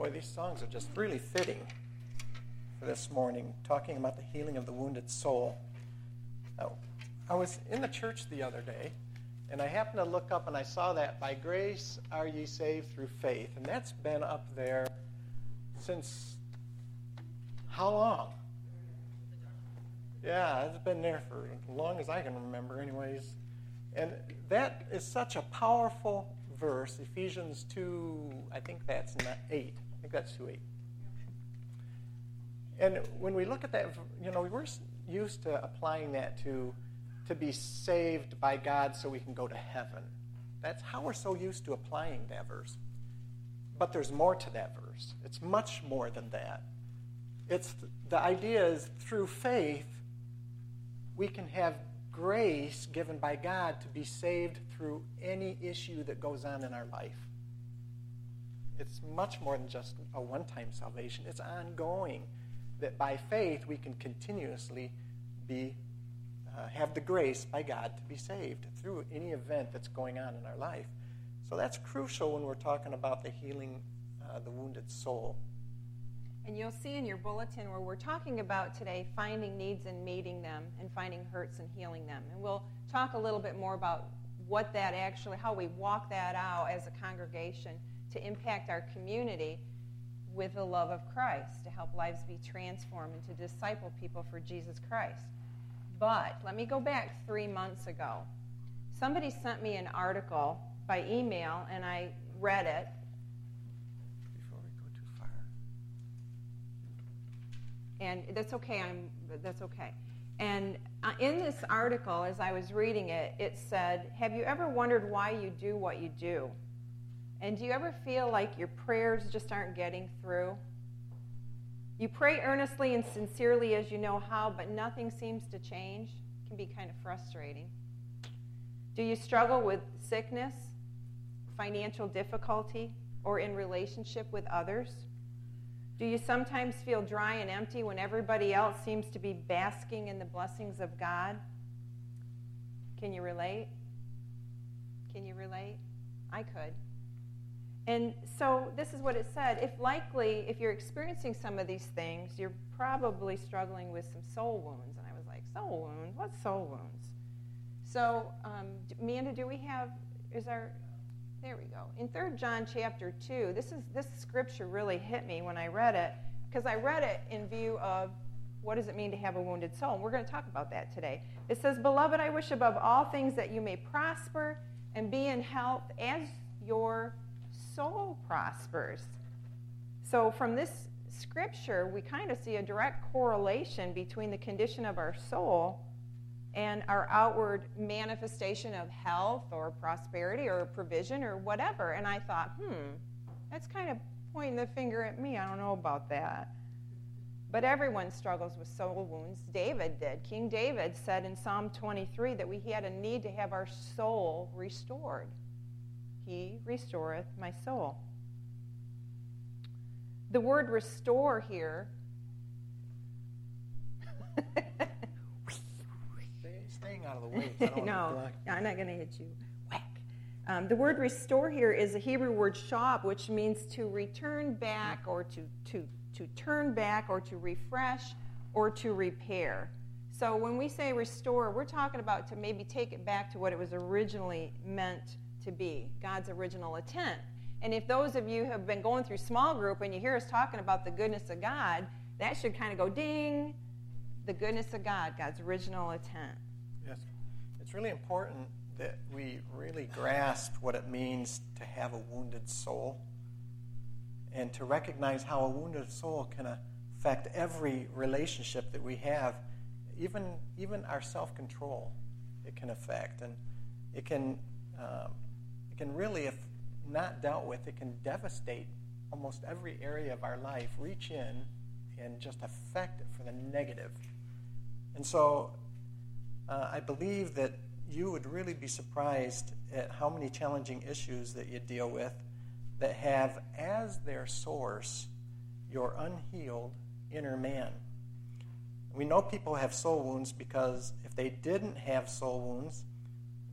Boy, these songs are just really fitting for this morning, talking about the healing of the wounded soul. Now, I was in the church the other day, and I happened to look up and I saw that by grace are ye saved through faith. And that's been up there since how long? Yeah, it's been there for as long as I can remember, anyways. And that is such a powerful verse, Ephesians 2, I think that's 8. I think that's 2 8. And when we look at that, you know, we're used to applying that to to be saved by God so we can go to heaven. That's how we're so used to applying that verse. But there's more to that verse. It's much more than that. It's the idea is through faith we can have grace given by God to be saved through any issue that goes on in our life. It's much more than just a one time salvation, it's ongoing. That by faith we can continuously be, uh, have the grace by God to be saved through any event that's going on in our life. So that's crucial when we're talking about the healing uh, the wounded soul. And you'll see in your bulletin where we're talking about today finding needs and meeting them and finding hurts and healing them. And we'll talk a little bit more about what that actually, how we walk that out as a congregation to impact our community with the love of Christ, to help lives be transformed and to disciple people for Jesus Christ. But let me go back three months ago. Somebody sent me an article by email, and I read it, Before we go too far. and that's okay. I'm that's okay. And uh, in this article, as I was reading it, it said, "Have you ever wondered why you do what you do? And do you ever feel like your prayers just aren't getting through? You pray earnestly and sincerely as you know how, but nothing seems to change. It can be kind of frustrating. Do you struggle with sickness, financial difficulty, or in relationship with others?" Do you sometimes feel dry and empty when everybody else seems to be basking in the blessings of God? Can you relate? Can you relate? I could. And so this is what it said. If likely, if you're experiencing some of these things, you're probably struggling with some soul wounds. And I was like, soul wounds? What soul wounds? So, um, Amanda, do we have, is our, there we go. In 3 John chapter 2, this is this scripture really hit me when I read it because I read it in view of what does it mean to have a wounded soul? And we're going to talk about that today. It says, "Beloved, I wish above all things that you may prosper and be in health as your soul prospers." So from this scripture, we kind of see a direct correlation between the condition of our soul and our outward manifestation of health or prosperity or provision or whatever. And I thought, hmm, that's kind of pointing the finger at me. I don't know about that. But everyone struggles with soul wounds. David did. King David said in Psalm 23 that we had a need to have our soul restored. He restoreth my soul. The word restore here Staying out of the way. no, I'm not going to hit you. Whack. Um, the word restore here is a Hebrew word shab, which means to return back or to, to, to turn back or to refresh or to repair. So when we say restore, we're talking about to maybe take it back to what it was originally meant to be, God's original intent. And if those of you have been going through small group and you hear us talking about the goodness of God, that should kind of go ding, the goodness of God, God's original intent Yes. it's really important that we really grasp what it means to have a wounded soul and to recognize how a wounded soul can affect every relationship that we have, even, even our self control, it can affect. And it can, um, can really, if not dealt with, it can devastate almost every area of our life, reach in and just affect it for the negative. And so uh, I believe that you would really be surprised at how many challenging issues that you deal with that have as their source your unhealed inner man. We know people have soul wounds because if they didn't have soul wounds,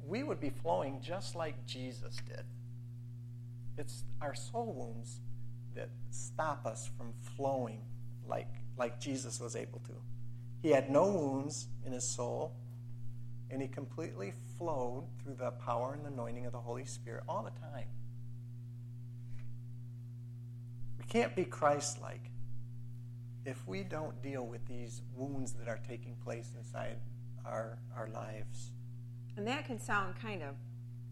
we would be flowing just like Jesus did. It's our soul wounds that stop us from flowing like, like Jesus was able to. He had no wounds in his soul, and he completely flowed through the power and the anointing of the Holy Spirit all the time. We can't be Christ like if we don't deal with these wounds that are taking place inside our, our lives. And that can sound kind of,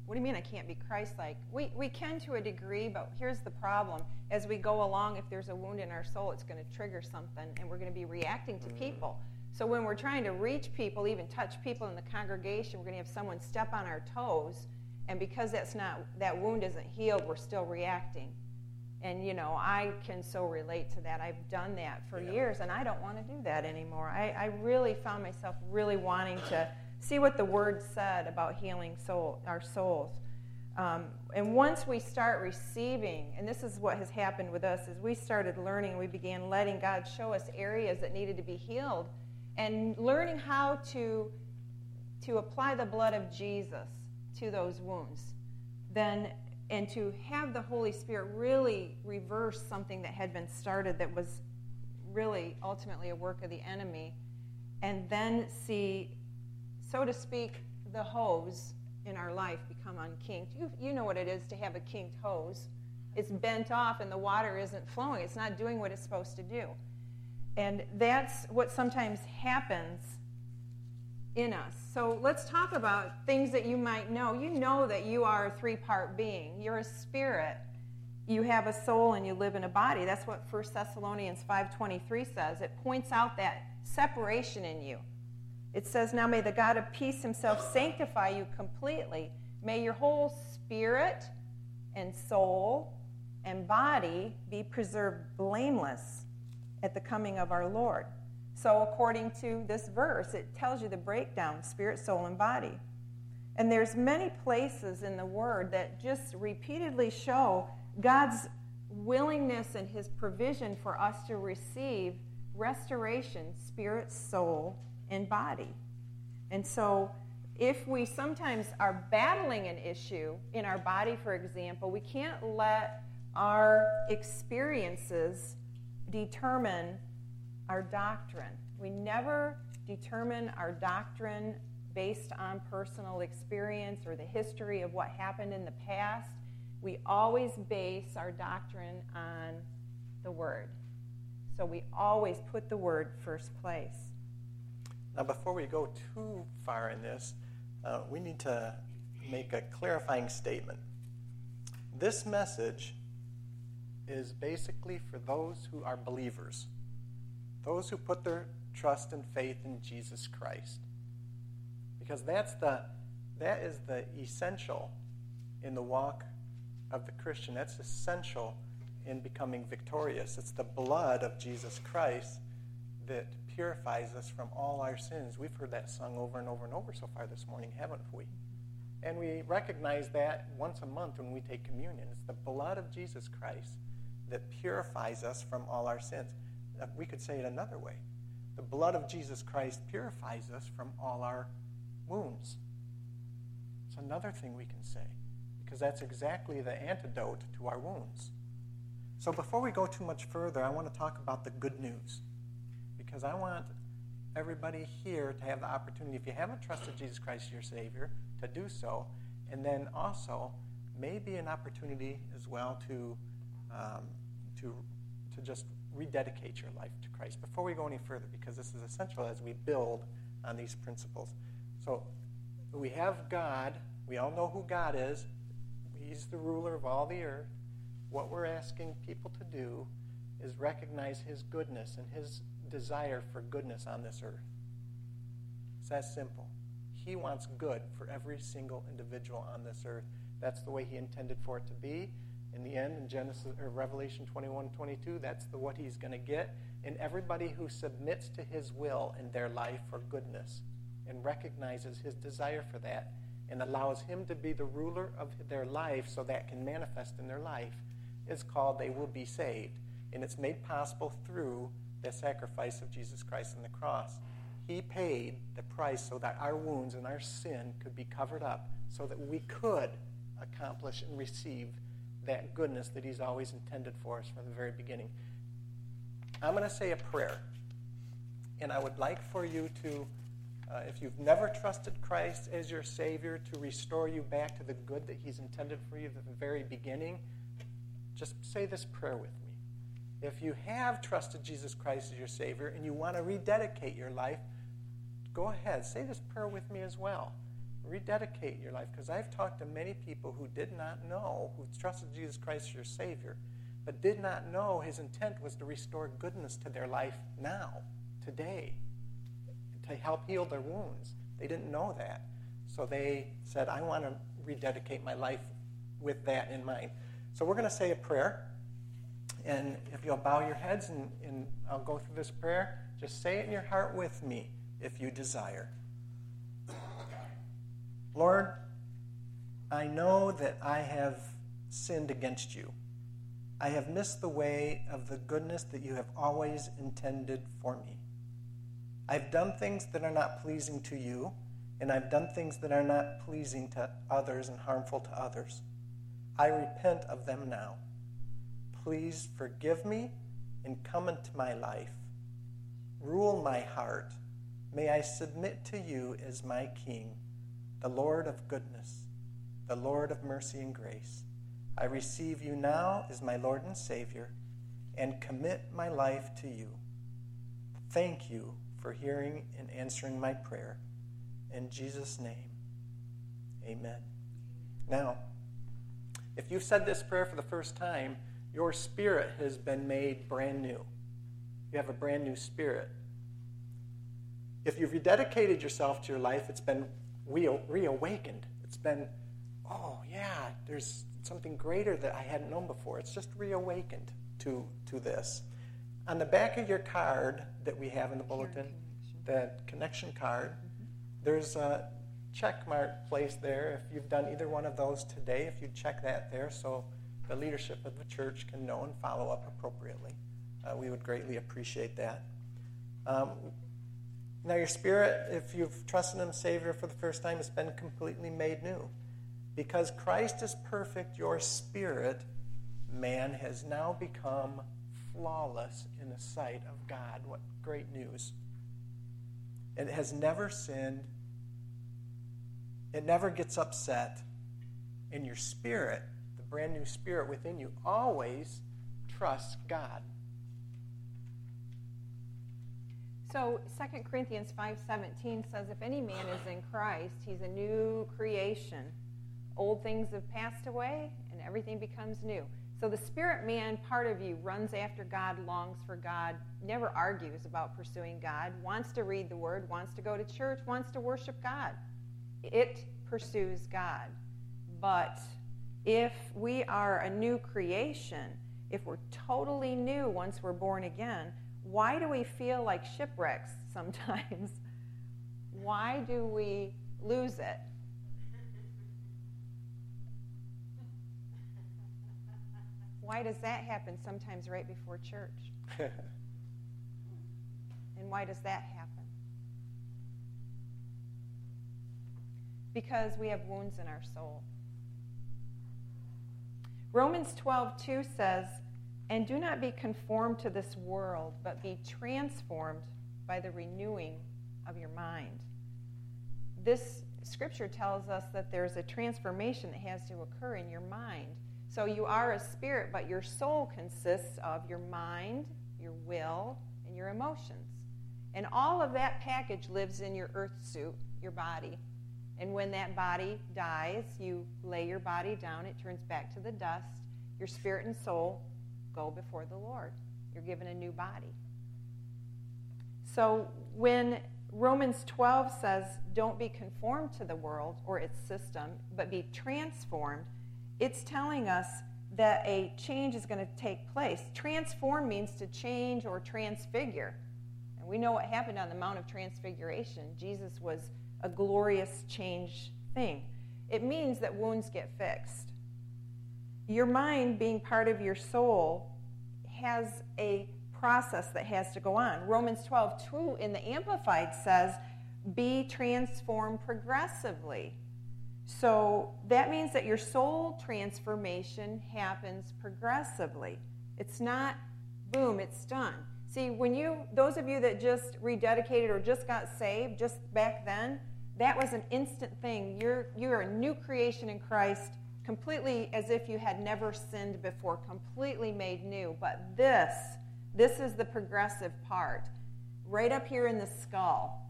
what do you mean I can't be Christ like? We, we can to a degree, but here's the problem. As we go along, if there's a wound in our soul, it's going to trigger something, and we're going to be reacting to mm. people. So when we're trying to reach people, even touch people in the congregation, we're going to have someone step on our toes, and because that's not that wound isn't healed, we're still reacting. And you know, I can so relate to that. I've done that for yeah. years, and I don't want to do that anymore. I, I really found myself really wanting to see what the Word said about healing soul, our souls. Um, and once we start receiving, and this is what has happened with us, is we started learning, we began letting God show us areas that needed to be healed and learning how to, to apply the blood of Jesus to those wounds, then and to have the Holy Spirit really reverse something that had been started that was really ultimately a work of the enemy, and then see, so to speak, the hose in our life become unkinked. You, you know what it is to have a kinked hose. It's bent off and the water isn't flowing. It's not doing what it's supposed to do. And that's what sometimes happens in us. So let's talk about things that you might know. You know that you are a three part being, you're a spirit. You have a soul and you live in a body. That's what 1 Thessalonians 5:23 says. It points out that separation in you. It says, "Now may the God of peace himself sanctify you completely. May your whole spirit and soul and body be preserved blameless at the coming of our Lord. So, according to this verse, it tells you the breakdown spirit, soul, and body. And there's many places in the Word that just repeatedly show God's willingness and His provision for us to receive restoration, spirit, soul, and body. And so, if we sometimes are battling an issue in our body, for example, we can't let our experiences determine our doctrine. We never determine our doctrine based on personal experience or the history of what happened in the past. We always base our doctrine on the Word. So we always put the Word first place. Now, before we go too far in this, uh, we need to make a clarifying statement. This message is basically for those who are believers, those who put their trust and faith in Jesus Christ. Because that's the that is the essential in the walk of the Christian. That's essential in becoming victorious. It's the blood of Jesus Christ that purifies us from all our sins. We've heard that sung over and over and over so far this morning, haven't we? And we recognize that once a month when we take communion. It's the blood of Jesus Christ that purifies us from all our sins. Uh, we could say it another way the blood of Jesus Christ purifies us from all our wounds. It's another thing we can say, because that's exactly the antidote to our wounds. So before we go too much further, I want to talk about the good news, because I want everybody here to have the opportunity, if you haven't trusted Jesus Christ your Savior, to do so, and then also maybe an opportunity as well to um, to, to just rededicate your life to Christ. Before we go any further, because this is essential as we build on these principles. So we have God. We all know who God is. He's the ruler of all the earth. What we're asking people to do is recognize His goodness and His desire for goodness on this earth. It's that simple. He wants good for every single individual on this earth. That's the way He intended for it to be in the end in Genesis or Revelation 21 22 that's the what he's going to get and everybody who submits to his will in their life for goodness and recognizes his desire for that and allows him to be the ruler of their life so that can manifest in their life is called they will be saved and it's made possible through the sacrifice of Jesus Christ on the cross he paid the price so that our wounds and our sin could be covered up so that we could accomplish and receive that goodness that He's always intended for us from the very beginning. I'm going to say a prayer. And I would like for you to, uh, if you've never trusted Christ as your Savior, to restore you back to the good that He's intended for you at the very beginning. Just say this prayer with me. If you have trusted Jesus Christ as your Savior and you want to rededicate your life, go ahead. Say this prayer with me as well. Rededicate your life because I've talked to many people who did not know, who trusted Jesus Christ as your Savior, but did not know his intent was to restore goodness to their life now, today, to help heal their wounds. They didn't know that. So they said, I want to rededicate my life with that in mind. So we're going to say a prayer. And if you'll bow your heads and, and I'll go through this prayer, just say it in your heart with me if you desire. Lord, I know that I have sinned against you. I have missed the way of the goodness that you have always intended for me. I've done things that are not pleasing to you, and I've done things that are not pleasing to others and harmful to others. I repent of them now. Please forgive me and come into my life. Rule my heart. May I submit to you as my King, the Lord of goodness, the Lord of mercy and grace. I receive you now as my Lord and Savior and commit my life to you. Thank you for hearing and answering my prayer. In Jesus' name, amen. Now, if you've said this prayer for the first time, your spirit has been made brand new. You have a brand new spirit. If you've rededicated yourself to your life, it's been reawakened. It's been, oh, yeah, there's something greater that I hadn't known before. It's just reawakened to, to this. On the back of your card that we have in the bulletin, that connection card, there's a check mark placed there. If you've done either one of those today, if you check that there so the leadership of the church can know and follow up appropriately, uh, we would greatly appreciate that. Um, now, your spirit, if you've trusted Him Savior for the first time, has been completely made new. Because Christ is perfect, your spirit, man, has now become flawless in the sight of God. What great news! It has never sinned, it never gets upset. In your spirit, brand new spirit within you, always trust God. So 2 Corinthians 5:17 says if any man is in Christ, he's a new creation. Old things have passed away and everything becomes new. So the spirit man part of you runs after God, longs for God, never argues about pursuing God, wants to read the word, wants to go to church, wants to worship God. It pursues God. But if we are a new creation, if we're totally new once we're born again, why do we feel like shipwrecks sometimes? Why do we lose it? Why does that happen sometimes right before church? and why does that happen? Because we have wounds in our soul. Romans 12:2 says, "And do not be conformed to this world, but be transformed by the renewing of your mind." This scripture tells us that there's a transformation that has to occur in your mind so you are a spirit, but your soul consists of your mind, your will, and your emotions. And all of that package lives in your earth suit, your body. And when that body dies, you lay your body down, it turns back to the dust. Your spirit and soul go before the Lord. You're given a new body. So when Romans 12 says, don't be conformed to the world or its system, but be transformed, it's telling us that a change is going to take place. Transform means to change or transfigure. And we know what happened on the Mount of Transfiguration. Jesus was a glorious change thing. It means that wounds get fixed. Your mind, being part of your soul, has a process that has to go on. Romans 12, 2 in the Amplified says, be transformed progressively. So that means that your soul transformation happens progressively. It's not boom, it's done. See, when you, those of you that just rededicated or just got saved just back then, that was an instant thing. You're, you're a new creation in Christ, completely as if you had never sinned before, completely made new. But this, this is the progressive part, right up here in the skull.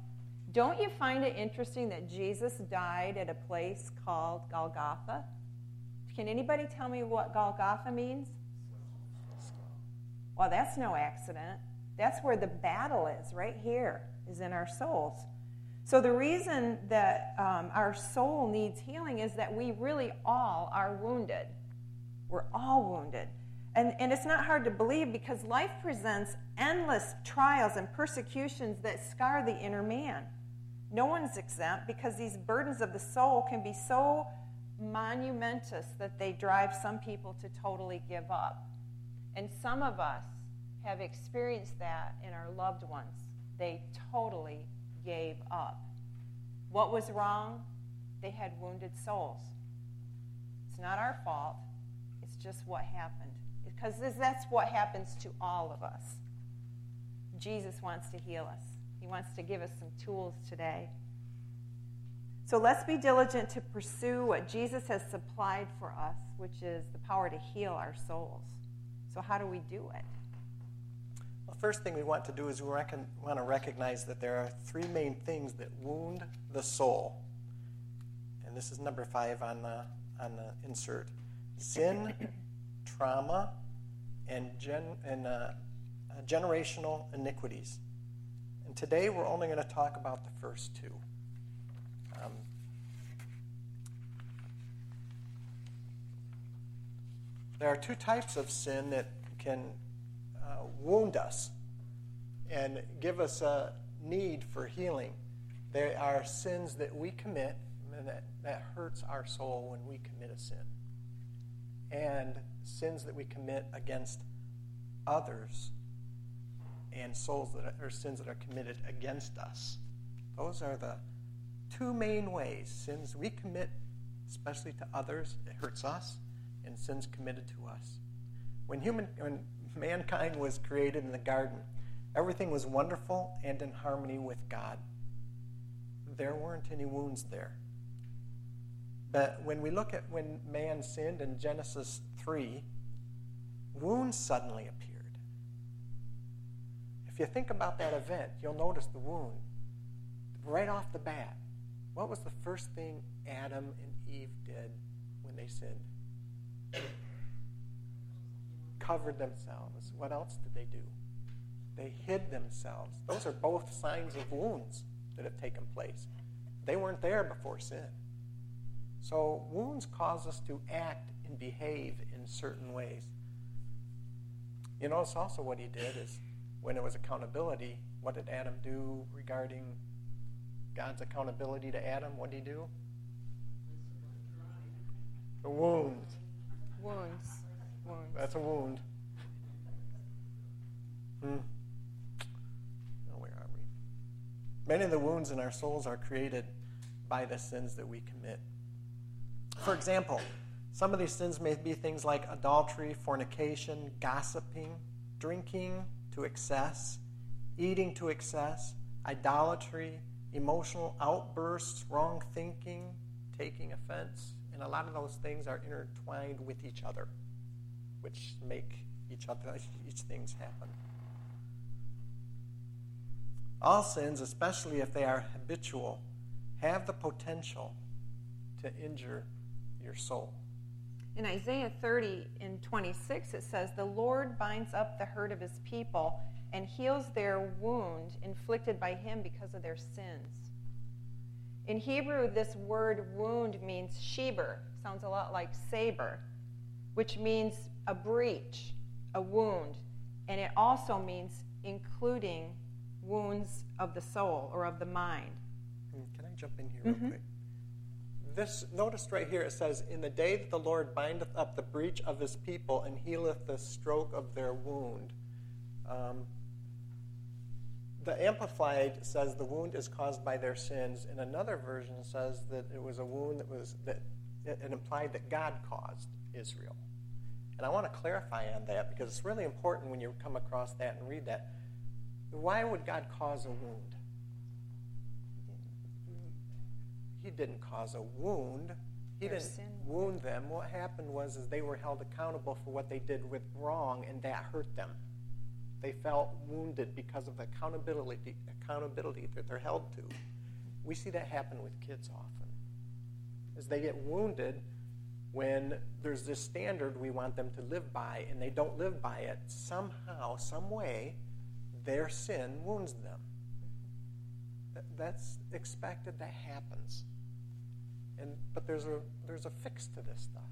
Don't you find it interesting that Jesus died at a place called Golgotha? Can anybody tell me what Golgotha means? Well, that's no accident. That's where the battle is, right here, is in our souls. So, the reason that um, our soul needs healing is that we really all are wounded. We're all wounded. And, and it's not hard to believe because life presents endless trials and persecutions that scar the inner man. No one's exempt because these burdens of the soul can be so monumentous that they drive some people to totally give up. And some of us have experienced that in our loved ones. They totally gave up. What was wrong? They had wounded souls. It's not our fault, it's just what happened. Because that's what happens to all of us. Jesus wants to heal us, He wants to give us some tools today. So let's be diligent to pursue what Jesus has supplied for us, which is the power to heal our souls. So, how do we do it? First thing we want to do is we reckon, want to recognize that there are three main things that wound the soul. And this is number five on the, on the insert sin, trauma, and, gen, and uh, uh, generational iniquities. And today we're only going to talk about the first two. Um, there are two types of sin that can wound us and give us a need for healing. There are sins that we commit and that, that hurts our soul when we commit a sin. And sins that we commit against others and souls that are, or sins that are committed against us. Those are the two main ways. Sins we commit, especially to others, it hurts us, and sins committed to us. When human when mankind was created in the garden, everything was wonderful and in harmony with God. There weren't any wounds there. But when we look at when man sinned in Genesis 3, wounds suddenly appeared. If you think about that event, you'll notice the wound right off the bat. What was the first thing Adam and Eve did when they sinned? covered themselves. What else did they do? They hid themselves. Those are both signs of wounds that have taken place. They weren't there before sin. So, wounds cause us to act and behave in certain ways. You notice also what he did is when it was accountability, what did Adam do regarding God's accountability to Adam? What did he do? The wounds. Wounds. That's a wound. Hmm. Oh, where are we? Many of the wounds in our souls are created by the sins that we commit. For example, some of these sins may be things like adultery, fornication, gossiping, drinking to excess, eating to excess, idolatry, emotional outbursts, wrong thinking, taking offense. And a lot of those things are intertwined with each other which make each other each things happen. All sins, especially if they are habitual, have the potential to injure your soul. In Isaiah 30 and 26, it says, The Lord binds up the hurt of his people and heals their wound inflicted by him because of their sins. In Hebrew, this word wound means sheber, sounds a lot like saber, which means a breach, a wound, and it also means including wounds of the soul or of the mind. Hmm, can I jump in here real mm-hmm. quick? This notice right here it says, "In the day that the Lord bindeth up the breach of His people and healeth the stroke of their wound." Um, the Amplified says the wound is caused by their sins, and another version says that it was a wound that was that it implied that God caused Israel. And I want to clarify on that because it's really important when you come across that and read that. Why would God cause a wound? He didn't cause a wound. He Their didn't sin. wound them. What happened was is they were held accountable for what they did with wrong, and that hurt them. They felt wounded because of the accountability, accountability that they're held to. We see that happen with kids often. As they get wounded when there's this standard we want them to live by and they don't live by it, somehow, some way, their sin wounds them. That- That's expected, that happens. And but there's a there's a fix to this stuff.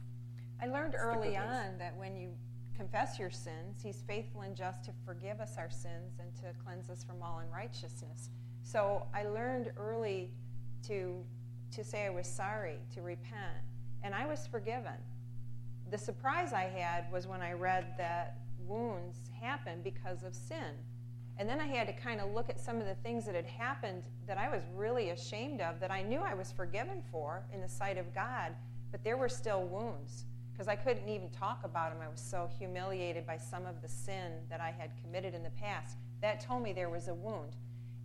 I learned early on that when you confess your sins, He's faithful and just to forgive us our sins and to cleanse us from all unrighteousness. So I learned early to to say I was sorry, to repent, and I was forgiven. The surprise I had was when I read that wounds happen because of sin. And then I had to kind of look at some of the things that had happened that I was really ashamed of, that I knew I was forgiven for in the sight of God, but there were still wounds because I couldn't even talk about them. I was so humiliated by some of the sin that I had committed in the past. That told me there was a wound.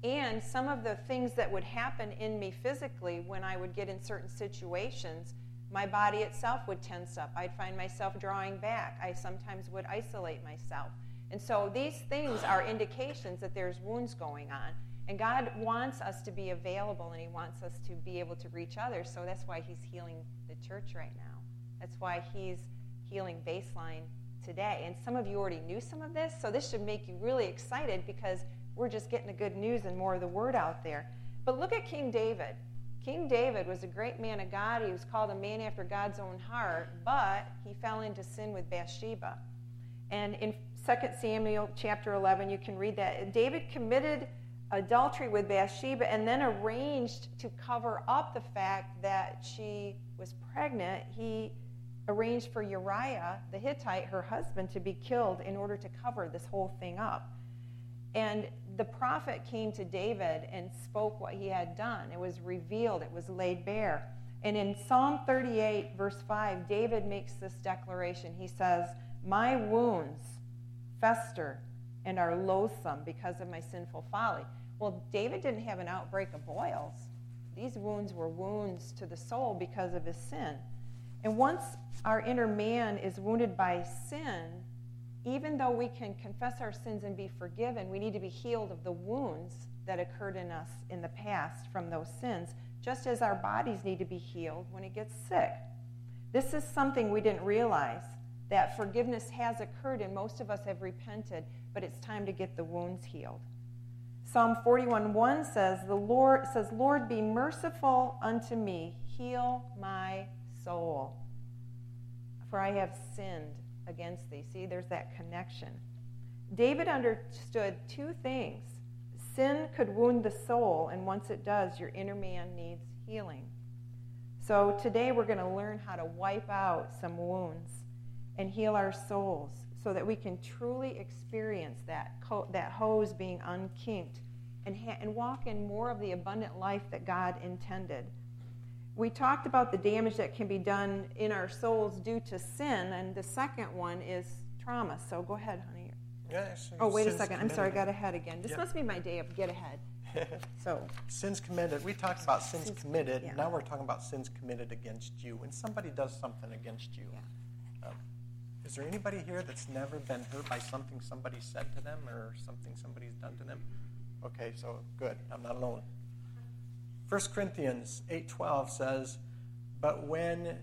And some of the things that would happen in me physically when I would get in certain situations, my body itself would tense up. I'd find myself drawing back. I sometimes would isolate myself. And so these things are indications that there's wounds going on. And God wants us to be available and He wants us to be able to reach others. So that's why He's healing the church right now. That's why He's healing baseline today. And some of you already knew some of this, so this should make you really excited because we're just getting the good news and more of the word out there. But look at King David. King David was a great man of God. He was called a man after God's own heart, but he fell into sin with Bathsheba. And in 2 Samuel chapter 11, you can read that. David committed adultery with Bathsheba and then arranged to cover up the fact that she was pregnant. He arranged for Uriah the Hittite, her husband, to be killed in order to cover this whole thing up. And the prophet came to David and spoke what he had done. It was revealed, it was laid bare. And in Psalm 38, verse 5, David makes this declaration. He says, My wounds fester and are loathsome because of my sinful folly. Well, David didn't have an outbreak of boils. These wounds were wounds to the soul because of his sin. And once our inner man is wounded by sin, even though we can confess our sins and be forgiven, we need to be healed of the wounds that occurred in us in the past from those sins, just as our bodies need to be healed when it gets sick. This is something we didn't realize that forgiveness has occurred and most of us have repented, but it's time to get the wounds healed. Psalm 41:1 says, "The Lord says, Lord, be merciful unto me, heal my soul, for I have sinned against thee." See, there's that connection. David understood two things. Sin could wound the soul, and once it does, your inner man needs healing. So today we're going to learn how to wipe out some wounds and heal our souls so that we can truly experience that, co- that hose being unkinked and, ha- and walk in more of the abundant life that God intended. We talked about the damage that can be done in our souls due to sin, and the second one is trauma. So go ahead, honey. Yeah, Oh, wait a second. I'm sorry, I got ahead again. This Yep. must be my day of get ahead. So, sins committed. We talked about sins, Sins- committed. yeah. Now we're talking about sins committed against you. When somebody does something against you, um, is there anybody here that's never been hurt by something somebody said to them or something somebody's done to them? Okay, so good. I'm not alone. 1 Corinthians 8:12 says, "But when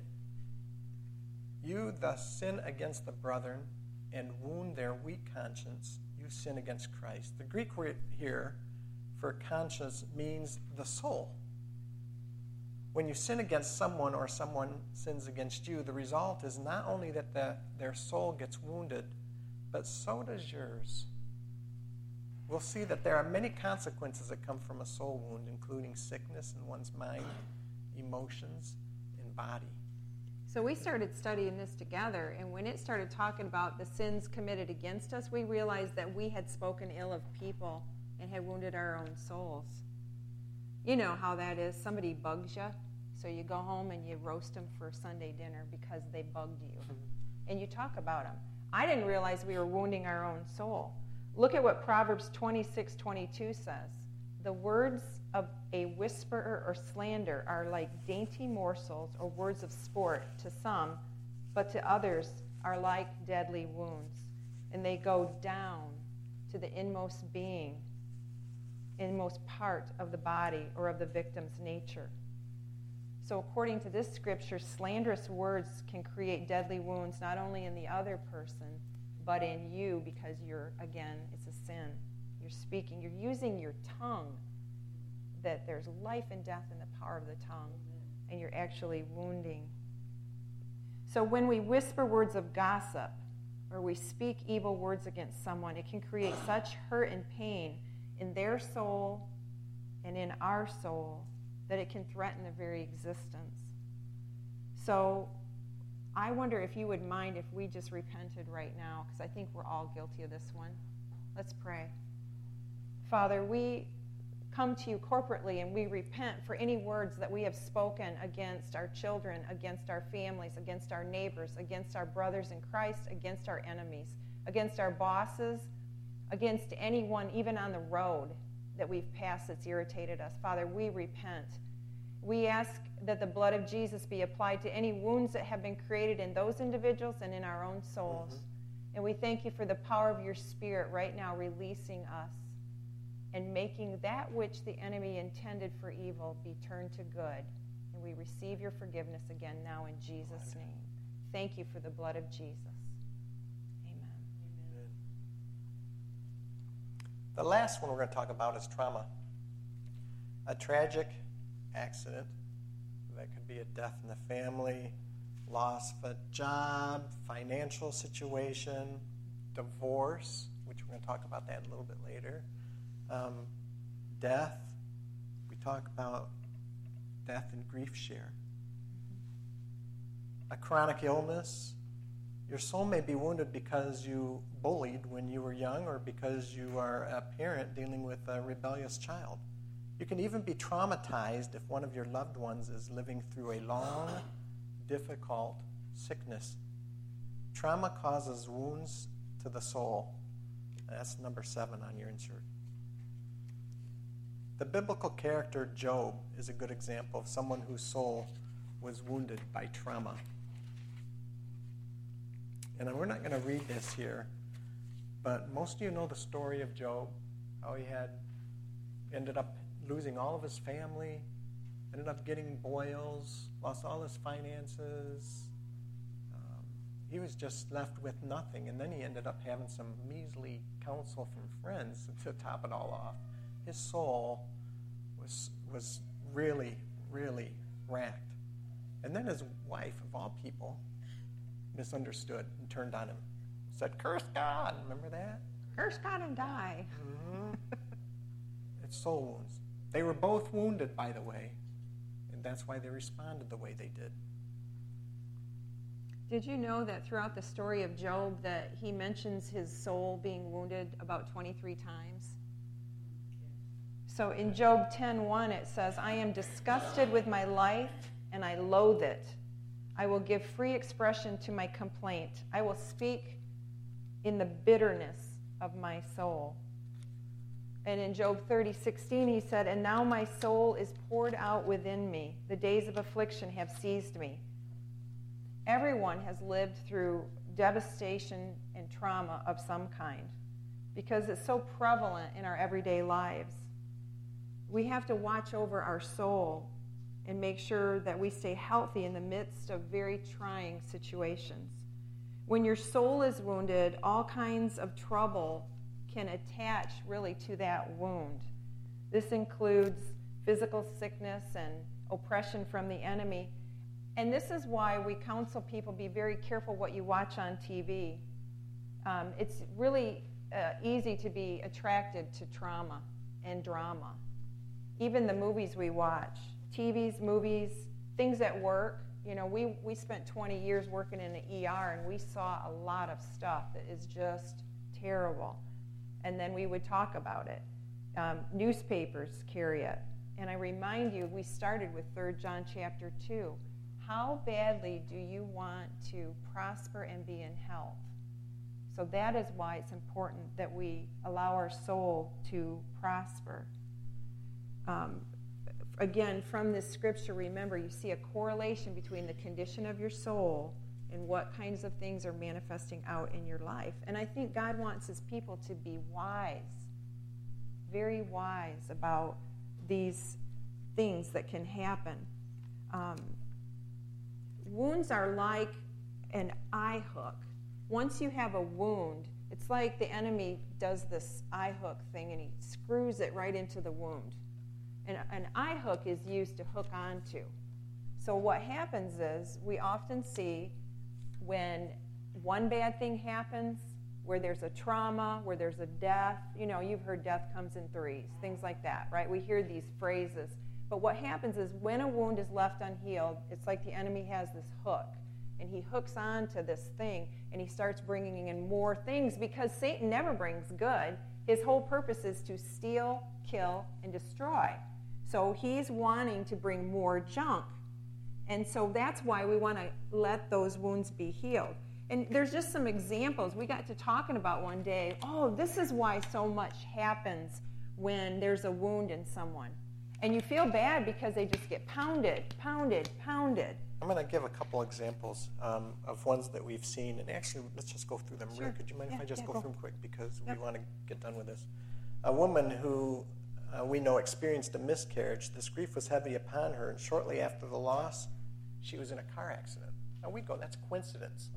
you thus sin against the brethren and wound their weak conscience, you sin against Christ." The Greek word here for conscience means the soul. When you sin against someone or someone sins against you, the result is not only that the, their soul gets wounded, but so does yours. We'll see that there are many consequences that come from a soul wound, including sickness in one's mind, emotions, and body. so we started studying this together, and when it started talking about the sins committed against us, we realized that we had spoken ill of people and had wounded our own souls. You know how that is. Somebody bugs you, so you go home and you roast them for Sunday dinner because they bugged you. Mm-hmm. And you talk about them. I didn't realize we were wounding our own soul. Look at what Proverbs 26 22 says. The words of a whisperer or slander are like dainty morsels or words of sport to some, but to others are like deadly wounds. And they go down to the inmost being, inmost part of the body or of the victim's nature. So, according to this scripture, slanderous words can create deadly wounds not only in the other person, but in you because you're, again, it's a sin. You're speaking, you're using your tongue, that there's life and death in the power of the tongue, and you're actually wounding. So when we whisper words of gossip or we speak evil words against someone, it can create such hurt and pain in their soul and in our soul that it can threaten the very existence. So I wonder if you would mind if we just repented right now, because I think we're all guilty of this one. Let's pray. Father, we come to you corporately and we repent for any words that we have spoken against our children, against our families, against our neighbors, against our brothers in Christ, against our enemies, against our bosses, against anyone, even on the road that we've passed that's irritated us. Father, we repent. We ask that the blood of Jesus be applied to any wounds that have been created in those individuals and in our own souls. Mm-hmm. And we thank you for the power of your Spirit right now releasing us and making that which the enemy intended for evil be turned to good. And we receive your forgiveness again now in Jesus' name. Thank you for the blood of Jesus. Amen. Amen. The last one we're going to talk about is trauma. A tragic accident. That could be a death in the family, loss of a job, financial situation, divorce, which we're going to talk about that a little bit later, um, death. We talk about death and grief share. A chronic illness. Your soul may be wounded because you bullied when you were young or because you are a parent dealing with a rebellious child. You can even be traumatized if one of your loved ones is living through a long, difficult sickness. Trauma causes wounds to the soul. That's number seven on your insert. The biblical character Job is a good example of someone whose soul was wounded by trauma. And we're not going to read this here, but most of you know the story of Job, how he had ended up losing all of his family, ended up getting boils, lost all his finances. Um, he was just left with nothing. And then he ended up having some measly counsel from friends to top it all off. His soul was, was really, really racked. And then his wife, of all people, misunderstood and turned on him. Said, Curse God. Remember that? Curse God and die. Mm-hmm. it's soul wounds. They were both wounded, by the way, and that's why they responded the way they did. Did you know that throughout the story of Job that he mentions his soul being wounded about 23 times? So in Job 10:1 it says, "I am disgusted with my life and I loathe it. I will give free expression to my complaint. I will speak in the bitterness of my soul." And in Job 30, 16, he said, And now my soul is poured out within me. The days of affliction have seized me. Everyone has lived through devastation and trauma of some kind because it's so prevalent in our everyday lives. We have to watch over our soul and make sure that we stay healthy in the midst of very trying situations. When your soul is wounded, all kinds of trouble can attach really to that wound. This includes physical sickness and oppression from the enemy. And this is why we counsel people be very careful what you watch on TV. Um, it's really uh, easy to be attracted to trauma and drama. Even the movies we watch, TVs, movies, things at work. You know, we, we spent 20 years working in the ER and we saw a lot of stuff that is just terrible and then we would talk about it. Um, newspapers carry it. And I remind you, we started with 3 John chapter 2. How badly do you want to prosper and be in health? So that is why it's important that we allow our soul to prosper. Um, again, from this scripture, remember, you see a correlation between the condition of your soul and what kinds of things are manifesting out in your life. And I think God wants his people to be wise, very wise about these things that can happen. Um, wounds are like an eye hook. Once you have a wound, it's like the enemy does this eye hook thing and he screws it right into the wound. And an eye hook is used to hook onto. So what happens is we often see when one bad thing happens, where there's a trauma, where there's a death, you know, you've heard death comes in threes, things like that, right? We hear these phrases. But what happens is when a wound is left unhealed, it's like the enemy has this hook. And he hooks onto this thing and he starts bringing in more things because Satan never brings good. His whole purpose is to steal, kill, and destroy. So he's wanting to bring more junk. And so that's why we want to let those wounds be healed. And there's just some examples. We got to talking about one day, oh, this is why so much happens when there's a wound in someone. And you feel bad because they just get pounded, pounded, pounded. I'm going to give a couple examples um, of ones that we've seen. And actually, let's just go through them. Sure. Could you mind yeah, if I just yeah, go, go, through them quick because yep. we want to get done with this? A woman who uh, we know experienced a miscarriage. This grief was heavy upon her, and shortly after the loss, she was in a car accident. Now we go, that's coincidence.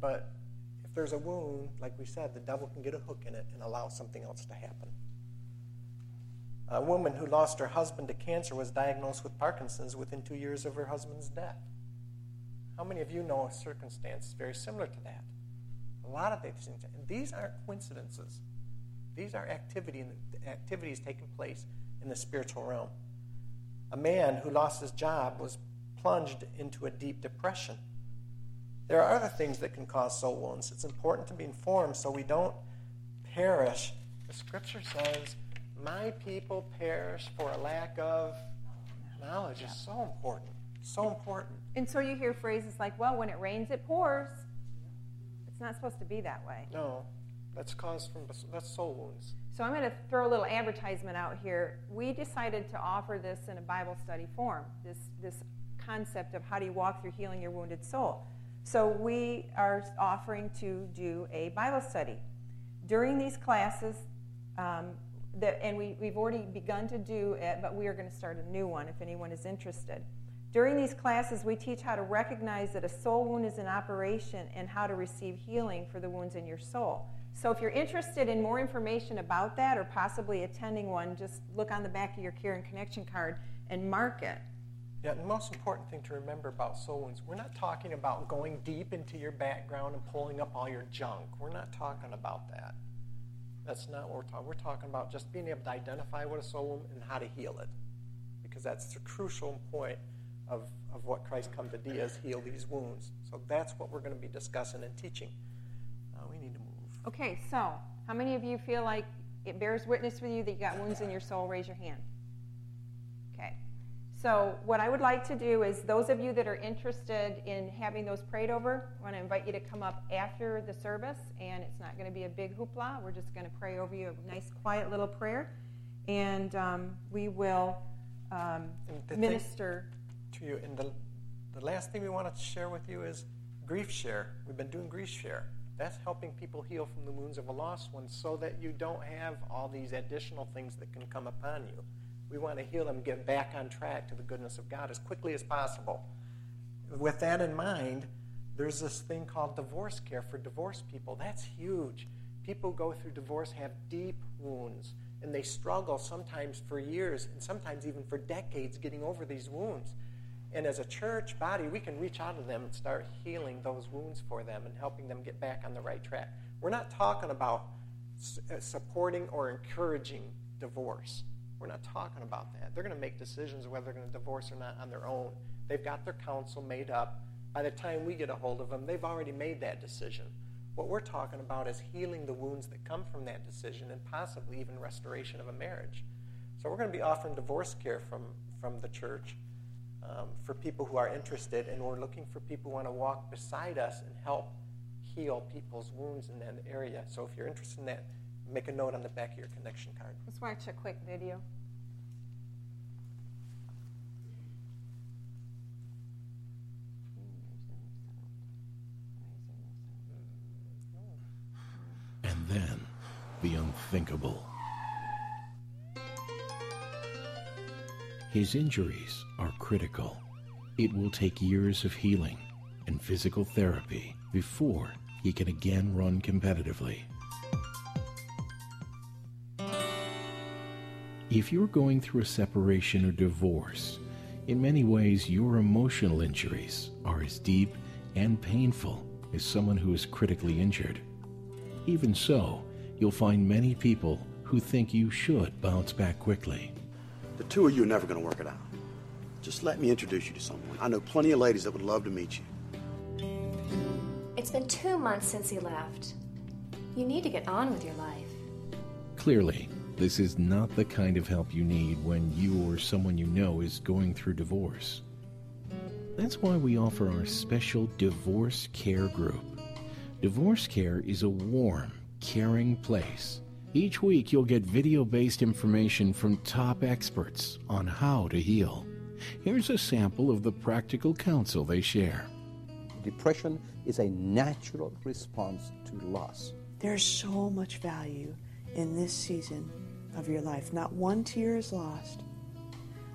But if there's a wound, like we said, the devil can get a hook in it and allow something else to happen. A woman who lost her husband to cancer was diagnosed with Parkinson's within two years of her husband's death. How many of you know a circumstance very similar to that? A lot of these things. These aren't coincidences. These are activity, activities taking place in the spiritual realm. A man who lost his job was plunged into a deep depression. There are other things that can cause soul wounds. It's important to be informed so we don't perish. The scripture says, My people perish for a lack of knowledge. It's so important. So important. And so you hear phrases like, well, when it rains, it pours. It's not supposed to be that way. No, that's caused from that's soul wounds. So I'm going to throw a little advertisement out here. We decided to offer this in a Bible study form. This this concept of how do you walk through healing your wounded soul. So we are offering to do a Bible study during these classes. Um, that, and we, we've already begun to do it, but we are going to start a new one if anyone is interested. During these classes, we teach how to recognize that a soul wound is in operation and how to receive healing for the wounds in your soul. So, if you're interested in more information about that or possibly attending one, just look on the back of your care and connection card and mark it. Yeah, the most important thing to remember about soul wounds, we're not talking about going deep into your background and pulling up all your junk. We're not talking about that. That's not what we're talking. We're talking about just being able to identify what a soul wound and how to heal it, because that's the crucial point of, of what Christ come to do is heal these wounds. So that's what we're going to be discussing and teaching. Uh, we need to move. Okay, so how many of you feel like it bears witness with you that you got wounds in your soul? Raise your hand. Okay. So, what I would like to do is, those of you that are interested in having those prayed over, I want to invite you to come up after the service, and it's not going to be a big hoopla. We're just going to pray over you a nice, quiet little prayer, and um, we will um, minister to you. And the, the last thing we want to share with you is grief share. We've been doing grief share. That's helping people heal from the wounds of a lost one so that you don't have all these additional things that can come upon you. We want to heal them, get back on track to the goodness of God as quickly as possible. With that in mind, there's this thing called divorce care for divorced people. That's huge. People who go through divorce, have deep wounds, and they struggle sometimes for years and sometimes even for decades getting over these wounds. And as a church body, we can reach out to them and start healing those wounds for them and helping them get back on the right track. We're not talking about uh, supporting or encouraging divorce. We're not talking about that. They're going to make decisions whether they're going to divorce or not on their own. They've got their counsel made up. By the time we get a hold of them, they've already made that decision. What we're talking about is healing the wounds that come from that decision and possibly even restoration of a marriage. So we're going to be offering divorce care from, from the church um, for people who are interested, and we're looking for people who want to walk beside us and help heal people's wounds in that area. So if you're interested in that, make a note on the back of your connection card. Let's watch a quick video. And then, the unthinkable. His injuries are critical. It will take years of healing and physical therapy before he can again run competitively. If you're going through a separation or divorce, in many ways your emotional injuries are as deep and painful as someone who is critically injured. Even so, you'll find many people who think you should bounce back quickly. The two of you are never going to work it out. Just let me introduce you to someone. I know plenty of ladies that would love to meet you. It's been two months since he left. You need to get on with your life. Clearly, this is not the kind of help you need when you or someone you know is going through divorce. That's why we offer our special divorce care group. Divorce care is a warm, caring place. Each week, you'll get video based information from top experts on how to heal. Here's a sample of the practical counsel they share. Depression is a natural response to loss. There's so much value in this season of your life. Not one tear is lost,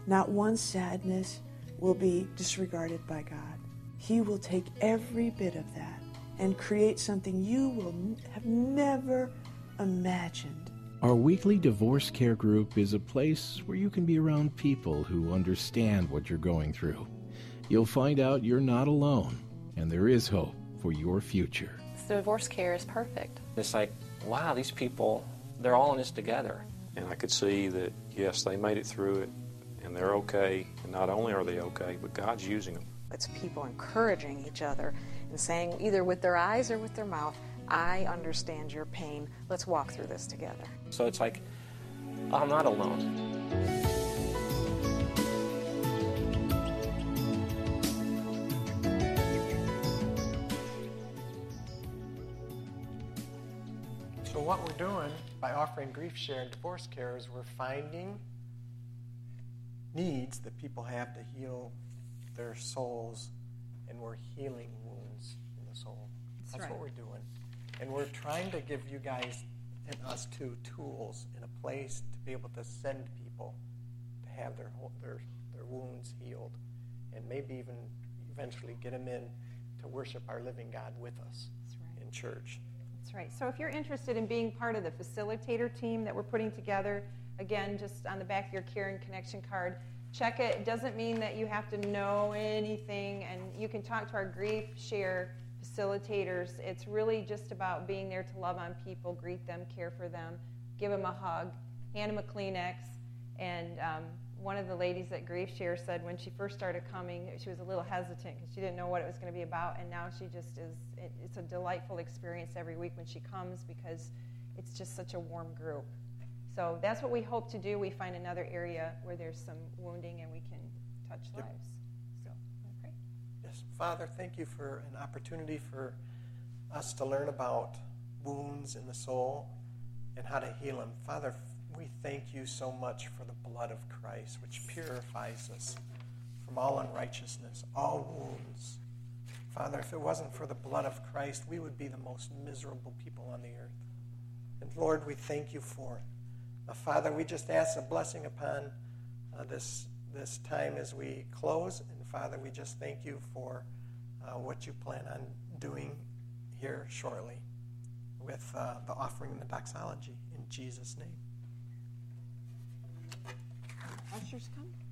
not one sadness will be disregarded by God. He will take every bit of that and create something you will have never imagined. Our weekly divorce care group is a place where you can be around people who understand what you're going through. You'll find out you're not alone, and there is hope for your future. The divorce care is perfect. It's like, wow, these people, they're all in this together. And I could see that, yes, they made it through it, and they're okay. And not only are they okay, but God's using them. It's people encouraging each other and saying, either with their eyes or with their mouth, I understand your pain. Let's walk through this together. So it's like, I'm not alone. So what we're doing by offering grief share and divorce care is we're finding needs that people have to heal their souls, and we're healing wounds in the soul. That's, That's right. what we're doing. And we're trying to give you guys and us too tools and a place to be able to send people to have their their their wounds healed, and maybe even eventually get them in to worship our living God with us right. in church. That's right. So if you're interested in being part of the facilitator team that we're putting together, again, just on the back of your care and Connection card, check it. It doesn't mean that you have to know anything, and you can talk to our grief share facilitators. It's really just about being there to love on people, greet them, care for them, give them a hug, hand them a Kleenex. And um, one of the ladies at Grief Share said when she first started coming, she was a little hesitant because she didn't know what it was going to be about, and now she just is. It, it's a delightful experience every week when she comes because it's just such a warm group. So that's what we hope to do. We find another area where there's some wounding and we can touch Yep. lives. Father, thank you for an opportunity for us to learn about wounds in the soul and how to heal them. Father, we thank you so much for the blood of Christ, which purifies us from all unrighteousness, all wounds. Father, if it wasn't for the blood of Christ, we would be the most miserable people on the earth. And Lord, we thank you for it. Uh, Father, we just ask a blessing upon uh, this this time as we close. Father, we just thank you for uh, what you plan on doing here shortly with uh, the offering and the doxology in Jesus' name. Ushers come.